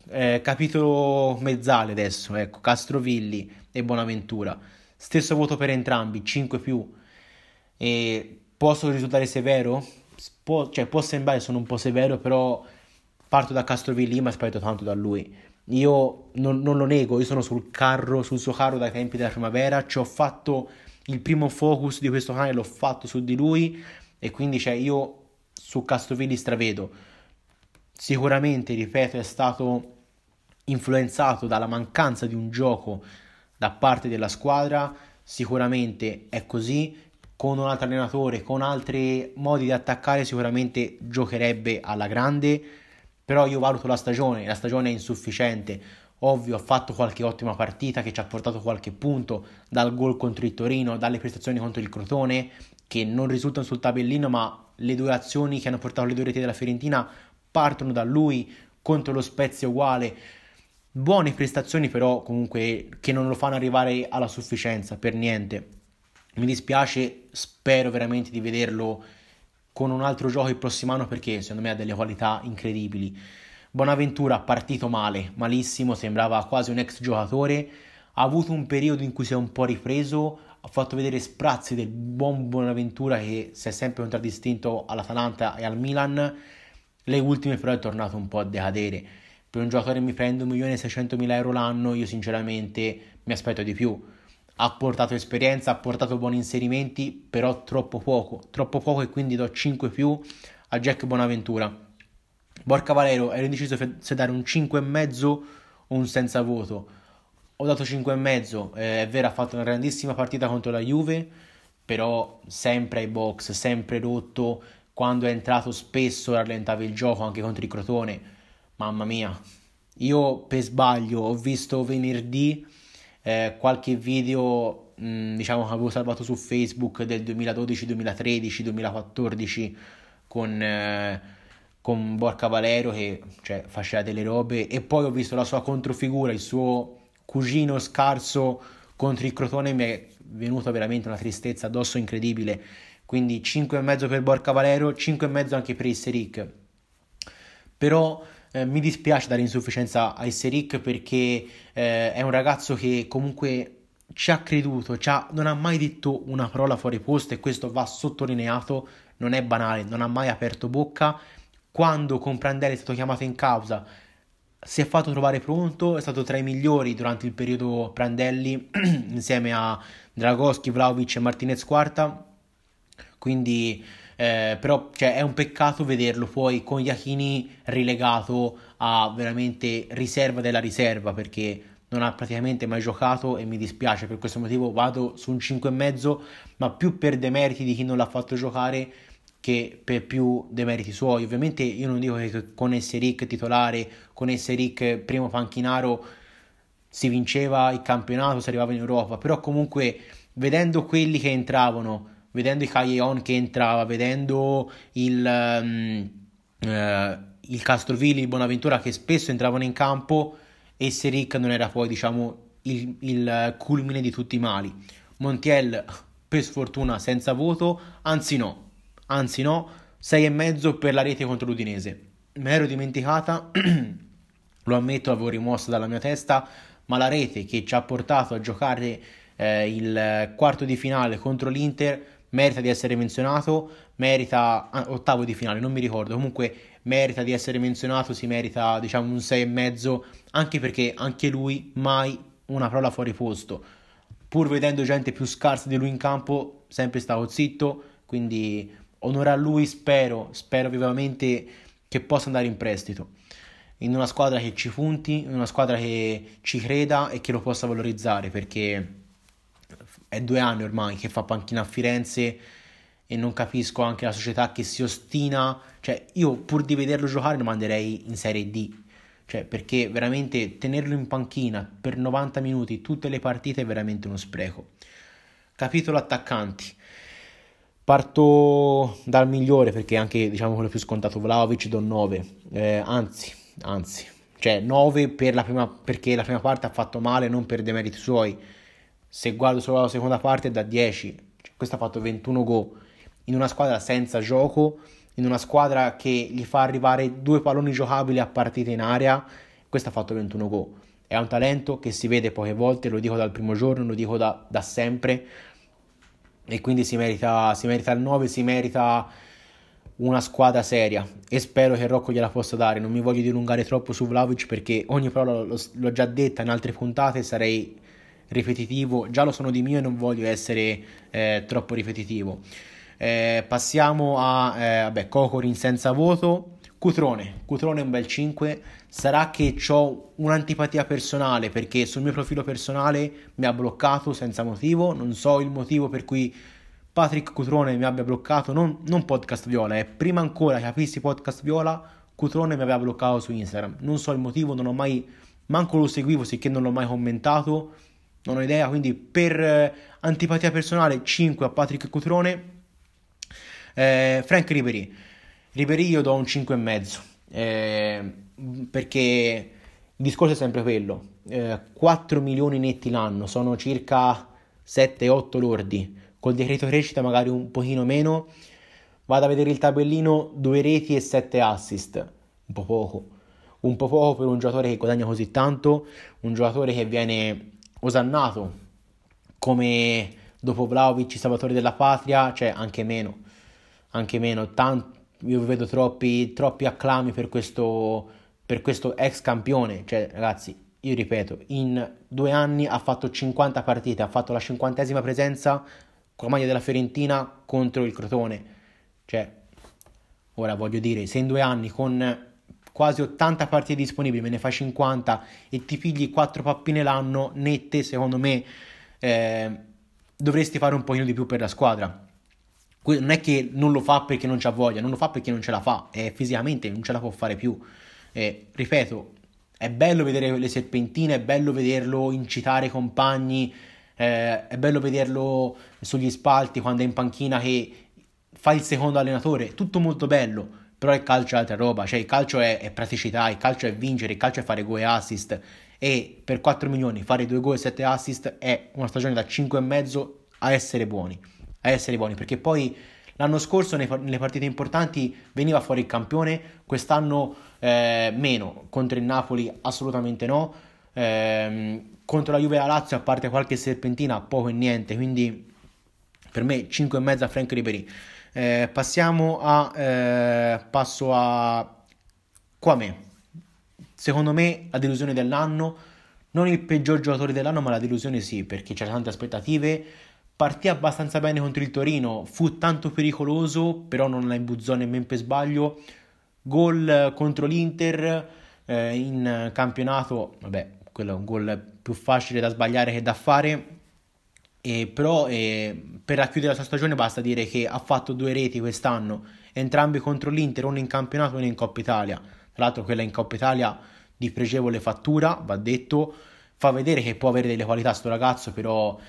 Eh, capitolo mezzale adesso, ecco, Castrovilli e Bonaventura. Stesso voto per entrambi, 5 più. E posso risultare severo? Può, cioè, può sembrare sono un po' severo, però parto da Castrovilli, ma aspetto tanto da lui. Io non, non, lo nego, io sono sul carro, sul suo carro dai tempi della primavera, ci ho fatto il primo focus di questo canale, l'ho fatto su di lui e quindi cioè, io su Castrovilli stravedo. Sicuramente, ripeto, è stato influenzato dalla mancanza di un gioco da parte della squadra, sicuramente è così, con un altro allenatore, con altri modi di attaccare sicuramente giocherebbe alla grande, però io valuto la stagione, la stagione è insufficiente, ovvio ha fatto qualche ottima partita che ci ha portato qualche punto dal gol contro il Torino, dalle prestazioni contro il Crotone che non risultano sul tabellino ma le due azioni che hanno portato le due reti della Fiorentina partono da lui contro lo Spezia uguale. Buone prestazioni però comunque che non lo fanno arrivare alla sufficienza per niente mi dispiace spero veramente di vederlo con un altro gioco il prossimo anno perché secondo me ha delle qualità incredibili. Bonaventura partito male malissimo sembrava quasi un ex giocatore. Ha avuto un periodo in cui si è un po' ripreso ha fatto vedere sprazzi del buon Bonaventura che si è sempre contraddistinto all'Atalanta e al Milan. Le ultime però è tornato un po' a decadere. Per un giocatore che mi prende 1.600.000 euro l'anno, io sinceramente mi aspetto di più. Ha portato esperienza, ha portato buoni inserimenti, però troppo poco, troppo poco e quindi do 5 più a Jack Bonaventura. Borca Valero ero indeciso se dare un 5,5 o un senza voto. Ho dato 5,5, eh, è vero ha fatto una grandissima partita contro la Juve, però sempre ai box, sempre rotto, quando è entrato spesso rallentava il gioco anche contro il Crotone Mamma mia, io per sbaglio ho visto venerdì eh, qualche video, mm, diciamo che avevo salvato su Facebook del 2012, 2013, 2014 con, eh, con Borca Valero che cioè, faceva delle robe e poi ho visto la sua controfigura, il suo cugino scarso contro il Crotone mi è venuta veramente una tristezza addosso incredibile. Quindi 5,5 per Borca Valero, 5,5 anche per il Seric. Però eh, mi dispiace dare insufficienza a Esseric perché eh, è un ragazzo che comunque ci ha creduto, ci ha, non ha mai detto una parola fuori posto e questo va sottolineato, non è banale, non ha mai aperto bocca. Quando con Prandelli è stato chiamato in causa si è fatto trovare pronto, è stato tra i migliori durante il periodo Prandelli <clears throat> insieme a Dragoschi, Vlaovic e Martinez Quarta. Quindi eh, però cioè, è un peccato vederlo poi con Iachini rilegato a veramente riserva della riserva perché non ha praticamente mai giocato e mi dispiace. Per questo motivo vado su un 5,5 ma più per demeriti di chi non l'ha fatto giocare che per più demeriti suoi. Ovviamente io non dico che con Esseric titolare con Esseric primo panchinaro si vinceva il campionato si arrivava in Europa però comunque vedendo quelli che entravano vedendo i Callejon che entrava, vedendo il, um, uh, il Castrovilli, il Bonaventura che spesso entravano in campo e Seric non era poi diciamo il, il culmine di tutti i mali. Montiel per sfortuna senza voto, anzi no, anzi no, 6,5 per la rete contro l'Udinese. Me l'ero dimenticata, <clears throat> lo ammetto, l'avevo rimossa dalla mia testa, ma la rete che ci ha portato a giocare eh, il quarto di finale contro l'Inter merita di essere menzionato, merita ah, ottavo di finale, non mi ricordo, comunque merita di essere menzionato, si merita diciamo un 6,5, anche perché anche lui mai una parola fuori posto. Pur vedendo gente più scarsa di lui in campo, sempre stato zitto, quindi onore a lui, spero, spero vivamente che possa andare in prestito. In una squadra che ci punti, in una squadra che ci creda e che lo possa valorizzare, perché è due anni ormai che fa panchina a Firenze e non capisco anche la società che si ostina. Cioè, io pur di vederlo giocare lo manderei in Serie D. Cioè, perché veramente tenerlo in panchina per 90 minuti tutte le partite è veramente uno spreco. Capitolo attaccanti. Parto dal migliore perché anche diciamo quello più scontato Vlaovic do 9. Eh, anzi, anzi, cioè 9 per la prima, perché la prima parte ha fatto male, non per demeriti suoi se guardo solo la seconda parte da 10, cioè, questo ha fatto 21 gol in una squadra senza gioco, in una squadra che gli fa arrivare due palloni giocabili a partita in area, questo ha fatto 21 gol. È un talento che si vede poche volte, lo dico dal primo giorno, lo dico da, da sempre, e quindi si merita, si merita il 9, si merita una squadra seria e spero che Rocco gliela possa dare. Non mi voglio dilungare troppo su Vlaovic perché ogni parola l'ho, l'ho già detta in altre puntate, sarei ripetitivo, già lo sono di mio e non voglio essere eh, troppo ripetitivo. Eh, passiamo a eh, vabbè, Cocorin senza voto. Cutrone, Cutrone è un bel 5. Sarà che ho un'antipatia personale perché sul mio profilo personale mi ha bloccato senza motivo. Non so il motivo per cui Patrick Cutrone mi abbia bloccato. Non, non podcast Viola, è prima ancora che apissi podcast Viola. Cutrone mi aveva bloccato su Instagram. Non so il motivo, non ho mai, manco lo seguivo, sicché non l'ho mai commentato. Non ho idea. Quindi, per eh, antipatia personale, 5 a Patrick Cutrone. Eh, Frank Ribery. Ribery io do un 5,5 eh, perché il discorso è sempre quello. Eh, 4 milioni netti l'anno, sono circa 7-8 lordi. Col decreto crescita magari un pochino meno. Vado a vedere il tabellino, 2 reti e 7 assist. Un po' poco. Un po' poco per un giocatore che guadagna così tanto, un giocatore che viene osannato come dopo Vlaovic, salvatore della patria, cioè anche meno anche meno. Tant- io vedo troppi, troppi acclami per questo, per questo ex campione. Cioè, ragazzi, io ripeto, in due anni ha fatto 50 partite, ha fatto la cinquantesima presenza con la maglia della Fiorentina contro il Crotone. Cioè, ora voglio dire, se in due anni con quasi 80 partite disponibili me ne fai 50 e ti pigli 4 pappine l'anno nette, secondo me eh, dovresti fare un pochino di più per la squadra non è che non lo fa perché non c'ha voglia, non lo fa perché non ce la fa, è fisicamente non ce la può fare più. Eh, ripeto, è bello vedere le serpentine, è bello vederlo incitare i compagni, eh, è bello vederlo sugli spalti quando è in panchina che fa il secondo allenatore, tutto molto bello, però il calcio è altra roba, cioè il calcio è, è praticità, il calcio è vincere, il calcio è fare gol e assist e per 4 milioni fare 2 gol e 7 assist è una stagione da 5,5 a essere buoni a essere buoni, perché poi l'anno scorso nelle partite importanti veniva fuori il campione, quest'anno eh, meno, contro il Napoli assolutamente no, eh, contro la Juve e la Lazio a parte qualche serpentina poco e niente, quindi per me 5,5 a Frank Ribery. Eh, passiamo a eh, passo a Quame. Secondo me la delusione dell'anno, non il peggior giocatore dell'anno, ma la delusione sì, perché c'erano tante aspettative partì abbastanza bene contro il Torino, fu tanto pericoloso, però non la imbuzzò nemmeno per sbaglio. Gol contro l'Inter eh, in campionato, vabbè, quello è un gol più facile da sbagliare che da fare. E però eh, per racchiudere la sua stagione basta dire che ha fatto due reti quest'anno, entrambi contro l'Inter, uno in campionato e uno in Coppa Italia. Tra l'altro quella in Coppa Italia di pregevole fattura, va detto, fa vedere che può avere delle qualità sto ragazzo, però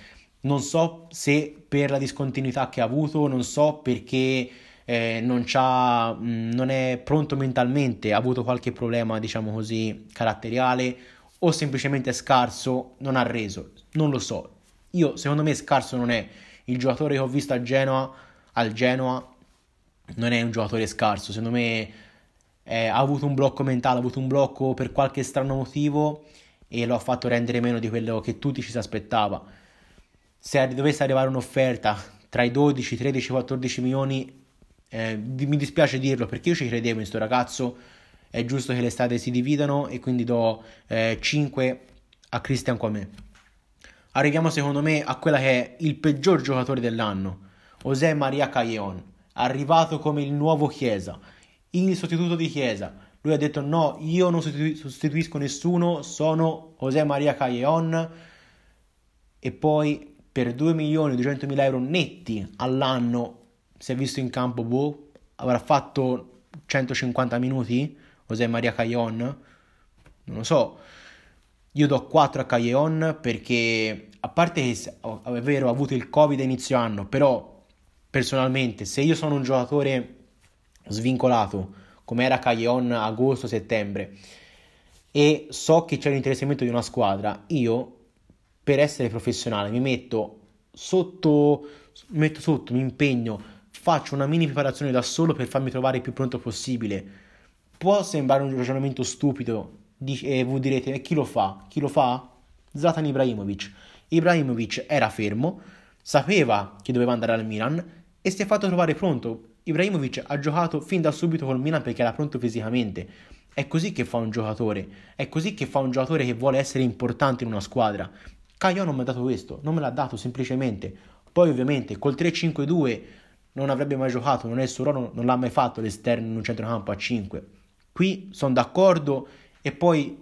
non so se per la discontinuità che ha avuto, non so perché eh, non, mh, non, è pronto mentalmente, ha avuto qualche problema, diciamo così, caratteriale o semplicemente è scarso, non ha reso, non lo so. Io, secondo me, scarso non è il giocatore che ho visto a Genoa, al Genoa, non è un giocatore scarso, secondo me eh, ha avuto un blocco mentale, ha avuto un blocco per qualche strano motivo e lo ha fatto rendere meno di quello che tutti ci si aspettava se dovesse arrivare un'offerta tra i 12, 13, 14 milioni, eh, mi dispiace dirlo perché io ci credevo in questo ragazzo, è giusto che le strade si dividano e quindi do eh, 5 a Christian Quame. Arriviamo secondo me a quella che è il peggior giocatore dell'anno, José Maria Callejon, arrivato come il nuovo Chiesa, il sostituto di Chiesa. Lui ha detto no, io non sostituisco nessuno, sono José Maria Callejon. E poi per 2 milioni e 200 mila euro netti all'anno si è visto in campo boh, avrà fatto 150 minuti José Maria Caglion non lo so io do 4 a Caglion perché a parte che è vero ha avuto il covid a inizio anno però personalmente se io sono un giocatore svincolato come era Caglion agosto-settembre e so che c'è l'interessamento di una squadra io per essere professionale mi metto sotto, metto sotto, mi impegno, faccio una mini preparazione da solo per farmi trovare il più pronto possibile. Può sembrare un ragionamento stupido e voi direte e chi lo fa? Chi lo fa? Zlatan Ibrahimovic. Ibrahimovic era fermo, sapeva che doveva andare al Milan e si è fatto trovare pronto. Ibrahimovic ha giocato fin da subito col Milan perché era pronto fisicamente. È così che fa un giocatore, è così che fa un giocatore che vuole essere importante in una squadra. Caio non mi ha dato questo, non me l'ha dato semplicemente. Poi ovviamente col 3-5-2 non avrebbe mai giocato, non è il suo non l'ha mai fatto l'esterno in un centrocampo a 5. Qui sono d'accordo e poi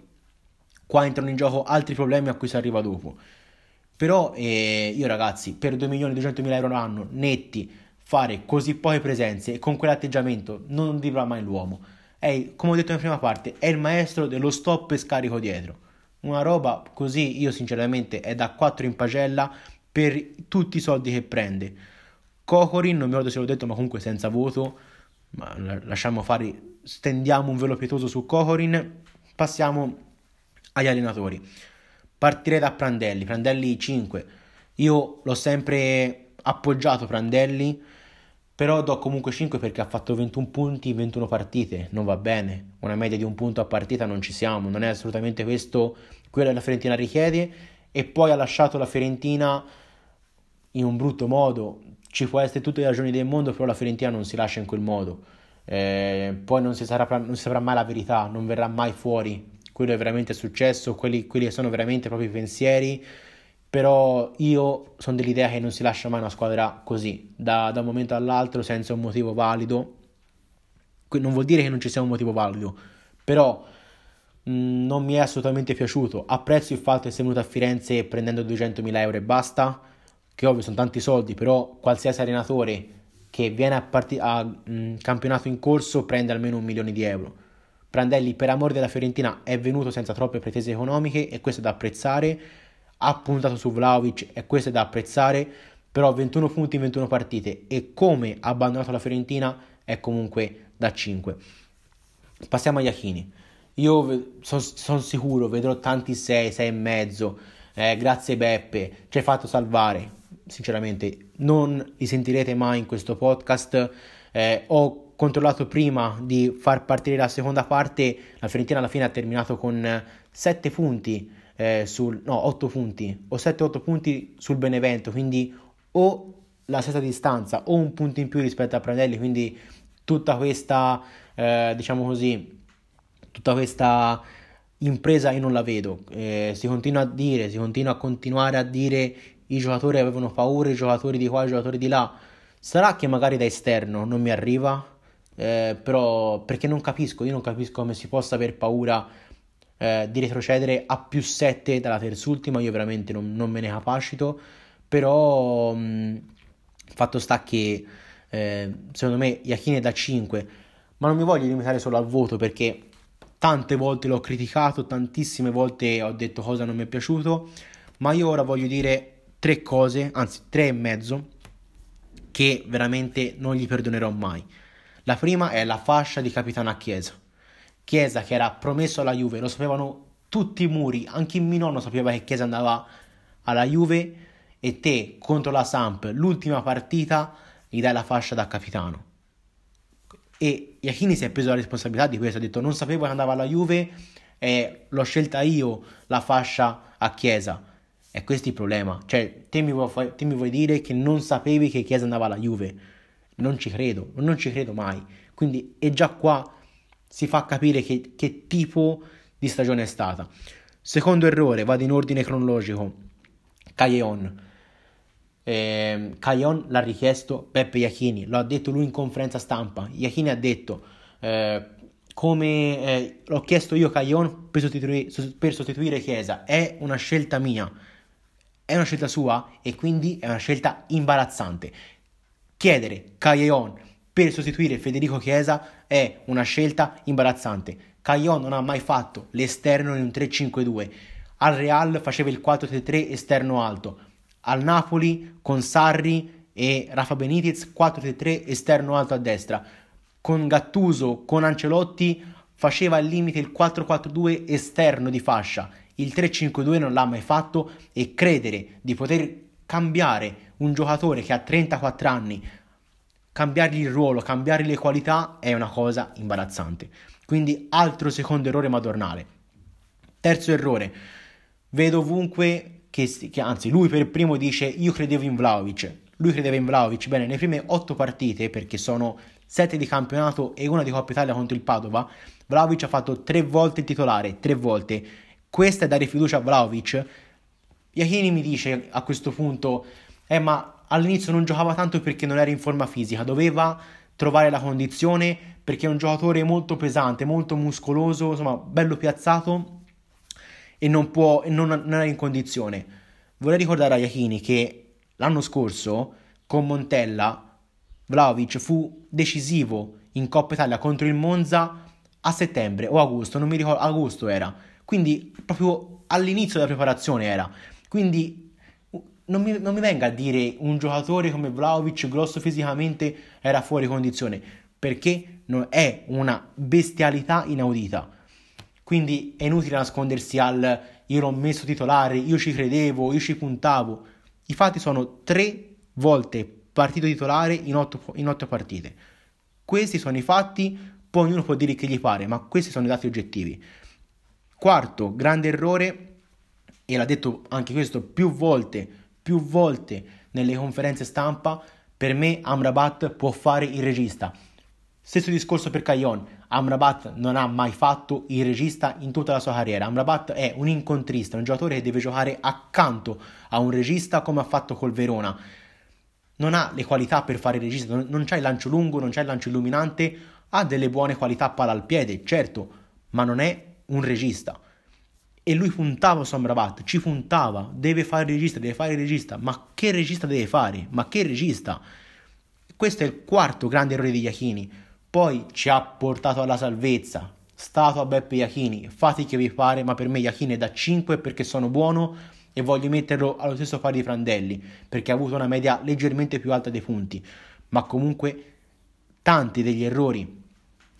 qua entrano in gioco altri problemi a cui si arriva dopo. Però eh, io ragazzi, per 2 milioni e 200 mila euro all'anno netti, fare così poche presenze e con quell'atteggiamento non vivrà mai l'uomo. È, come ho detto in prima parte, è il maestro dello stop e scarico dietro. Una roba così, io sinceramente, è da 4 in pagella per tutti i soldi che prende. Cocorin, non mi ricordo se l'ho detto, ma comunque senza voto. Ma lasciamo fare, stendiamo un velo pietoso su Cocorin. Passiamo agli allenatori. Partirei da Prandelli, Prandelli 5. Io l'ho sempre appoggiato Prandelli, però do comunque 5 perché ha fatto 21 punti in 21 partite, non va bene. Una media di un punto a partita non ci siamo, non è assolutamente questo quello che la Fiorentina richiede e poi ha lasciato la Fiorentina in un brutto modo. Ci può essere tutte le ragioni del mondo, però la Fiorentina non si lascia in quel modo. Eh, poi non si, sarà, non si saprà mai la verità, non verrà mai fuori quello è veramente successo, quelli, quelli sono veramente i pensieri, però io sono dell'idea che non si lascia mai una squadra così, da, da un momento all'altro, senza un motivo valido. Non vuol dire che non ci sia un motivo valido, però mh, mm, non mi è assolutamente piaciuto. Apprezzo il fatto che sia venuto a Firenze prendendo 200.000 euro e basta, che ovvio sono tanti soldi, però qualsiasi allenatore che viene a, part- a mh, mm, campionato in corso prende almeno un milione di euro Prandelli per amore della Fiorentina è venuto senza troppe pretese economiche e questo è da apprezzare, ha puntato su Vlaovic e questo è da apprezzare, però 21 punti in 21 partite e come ha abbandonato la Fiorentina è comunque da 5. Passiamo agli Achini. Io sono son sicuro, vedrò tanti 6, 6 e mezzo. Eh, grazie Beppe, ci hai fatto salvare. Sinceramente, non li sentirete mai in questo podcast. Eh, ho controllato prima di far partire la seconda parte, la Fiorentina alla fine ha terminato con 7 punti, eh, sul, no 8 punti, o 7-8 punti sul Benevento, quindi o la stessa distanza o un punto in più rispetto a Prandelli, quindi tutta questa, eh, diciamo così, tutta questa impresa io non la vedo, eh, si continua a dire, si continua a continuare a dire i giocatori avevano paura, i giocatori di qua, i giocatori di là, sarà che magari da esterno non mi arriva, eh, però perché non capisco, io non capisco come si possa aver paura eh, di retrocedere a più 7 dalla terzultima, io veramente non, non me ne capacito, però mh, fatto sta che eh, secondo me Iachini è da 5, ma non mi voglio limitare solo al voto perché tante volte l'ho criticato, tantissime volte ho detto cosa non mi è piaciuto, ma io ora voglio dire tre cose, anzi tre e mezzo, che veramente non gli perdonerò mai. La prima è la fascia di capitano a Chiesa. Chiesa che era promesso alla Juve, lo sapevano tutti i muri, anche mio nonno sapeva che Chiesa andava alla Juve e te contro la Samp, l'ultima partita, gli dai la fascia da capitano. E Iachini si è preso la responsabilità di questo, ha detto non sapevo che andava alla Juve e l'ho scelta io la fascia a Chiesa. E questo è il problema. Cioè, te mi, vuoi, te mi vuoi dire che non sapevi che Chiesa andava alla Juve? Non ci credo, non ci credo mai. Quindi, e già qua si fa capire che, che tipo di stagione è stata. Secondo errore, vado in ordine cronologico. Calleon. Eh, l'ha richiesto Beppe Iachini, lo ha detto lui in conferenza stampa. Iachini ha detto eh, come eh, l'ho chiesto io Calleon per per sostituire Chiesa, è una scelta mia, è una scelta sua e quindi è una scelta imbarazzante. Chiedere Caglion per sostituire Federico Chiesa è una scelta imbarazzante. Caglion non ha mai fatto l'esterno in un 3-5-2. Al Real faceva il 4-3-3 esterno alto. Al Napoli con Sarri e Rafa Benitez 4-3-3 esterno alto a destra. Con Gattuso, con Ancelotti faceva al limite il 4-4-2 esterno di fascia. Il 3-5-2 non l'ha mai fatto e credere di poter cambiare un giocatore che ha 34 anni, cambiargli il ruolo, cambiargli le qualità è una cosa imbarazzante. Quindi altro secondo errore madornale. Terzo errore, vedo ovunque che, che anzi lui per primo dice io credevo in Vlaovic, lui credeva in Vlaovic, bene, nelle prime 8 partite, perché sono 7 di campionato e una di Coppa Italia contro il Padova, Vlaovic ha fatto tre volte il titolare, tre volte. Questa è dare fiducia a Vlaovic. Iachini mi dice a questo punto, eh ma all'inizio non giocava tanto perché non era in forma fisica, doveva trovare la condizione perché è un giocatore molto pesante, molto muscoloso, insomma bello piazzato e non, può, e non, non era in condizione. Vorrei ricordare a Iachini che l'anno scorso con Montella Vlaovic fu decisivo in Coppa Italia contro il Monza a settembre o agosto, non mi ricordo, agosto era. Quindi proprio all'inizio della preparazione era. Quindi non mi, non mi venga a dire un giocatore come Vlaovic, grosso fisicamente, era fuori condizione, perché è una bestialità inaudita. Quindi è inutile nascondersi al io l'ho messo titolare, io ci credevo, io ci puntavo. I fatti sono tre volte partito titolare in otto, in otto partite. Questi sono i fatti, poi ognuno può dire che gli pare, ma questi sono i dati oggettivi. Quarto, grande errore, e l'ha detto anche questo più volte, più volte nelle conferenze stampa, per me Amrabat può fare il regista. Stesso discorso per Caillon, Amrabat non ha mai fatto il regista in tutta la sua carriera. Amrabat è un incontrista, un giocatore che deve giocare accanto a un regista come ha fatto col Verona. Non ha le qualità per fare il regista, non c'ha il lancio lungo, non c'ha il lancio illuminante, ha delle buone qualità palla al piede, certo, ma non è un regista. E lui puntava su Amrabat, ci puntava, deve fare il regista, deve fare il regista, ma che regista deve fare? Ma che regista? Questo è il quarto grande errore di Iachini. Poi ci ha portato alla salvezza, stato a Beppe Iachini, fate che vi pare, ma per me Iachini è da 5 perché sono buono e voglio metterlo allo stesso pari di Frandelli, perché ha avuto una media leggermente più alta dei punti, ma comunque tanti degli errori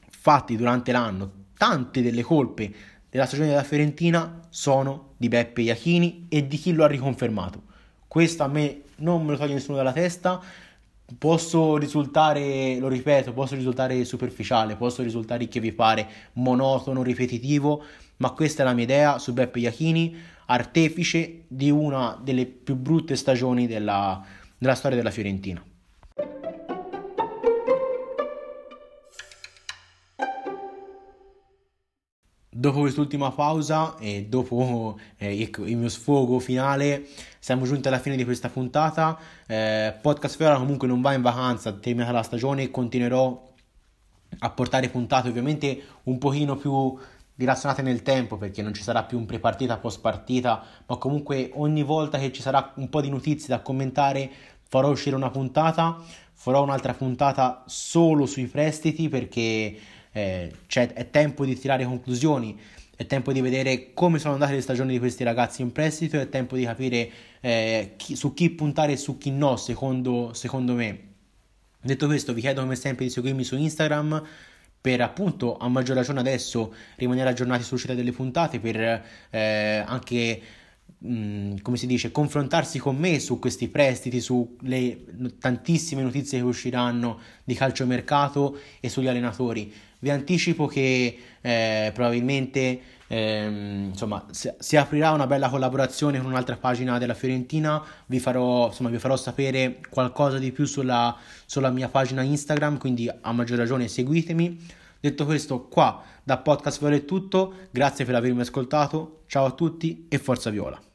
fatti durante l'anno, tante delle colpe della stagione della Fiorentina sono di Beppe Iachini e di chi lo ha riconfermato. Questo a me non me lo toglie nessuno dalla testa. Posso risultare, lo ripeto, posso risultare superficiale, posso risultare che vi pare monotono, ripetitivo, ma questa è la mia idea su Beppe Iachini, artefice di una delle più brutte stagioni della, della storia della Fiorentina. Dopo quest'ultima pausa e dopo eh, il mio sfogo finale, siamo giunti alla fine di questa puntata. Eh, Podcast Fiora comunque non va in vacanza, terminata la stagione, continuerò a portare puntate ovviamente un pochino più dilazionate nel tempo perché non ci sarà più un pre-partita post partita, ma comunque ogni volta che ci sarà un po' di notizie da commentare farò uscire una puntata, farò un'altra puntata solo sui prestiti perché eh, cioè è tempo di tirare conclusioni, è tempo di vedere come sono andate le stagioni di questi ragazzi in prestito, è tempo di capire eh, chi, su chi puntare e su chi no, secondo, secondo me. Detto questo, vi chiedo come sempre di seguirmi su Instagram per appunto a maggior ragione adesso rimanere aggiornati sull'uscita delle puntate, per eh, anche Mm, come si dice, confrontarsi con me su questi prestiti, sulle tantissime notizie che usciranno di calciomercato e sugli allenatori. Vi anticipo che eh, probabilmente eh, insomma, si, si, aprirà una bella collaborazione con un'altra pagina della Fiorentina. Vi farò, insomma, vi farò sapere qualcosa di più sulla, sulla mia pagina Instagram, quindi a maggior ragione seguitemi. Detto questo, qua da Podcast Viola è tutto. Grazie per avermi ascoltato. Ciao a tutti e forza Viola.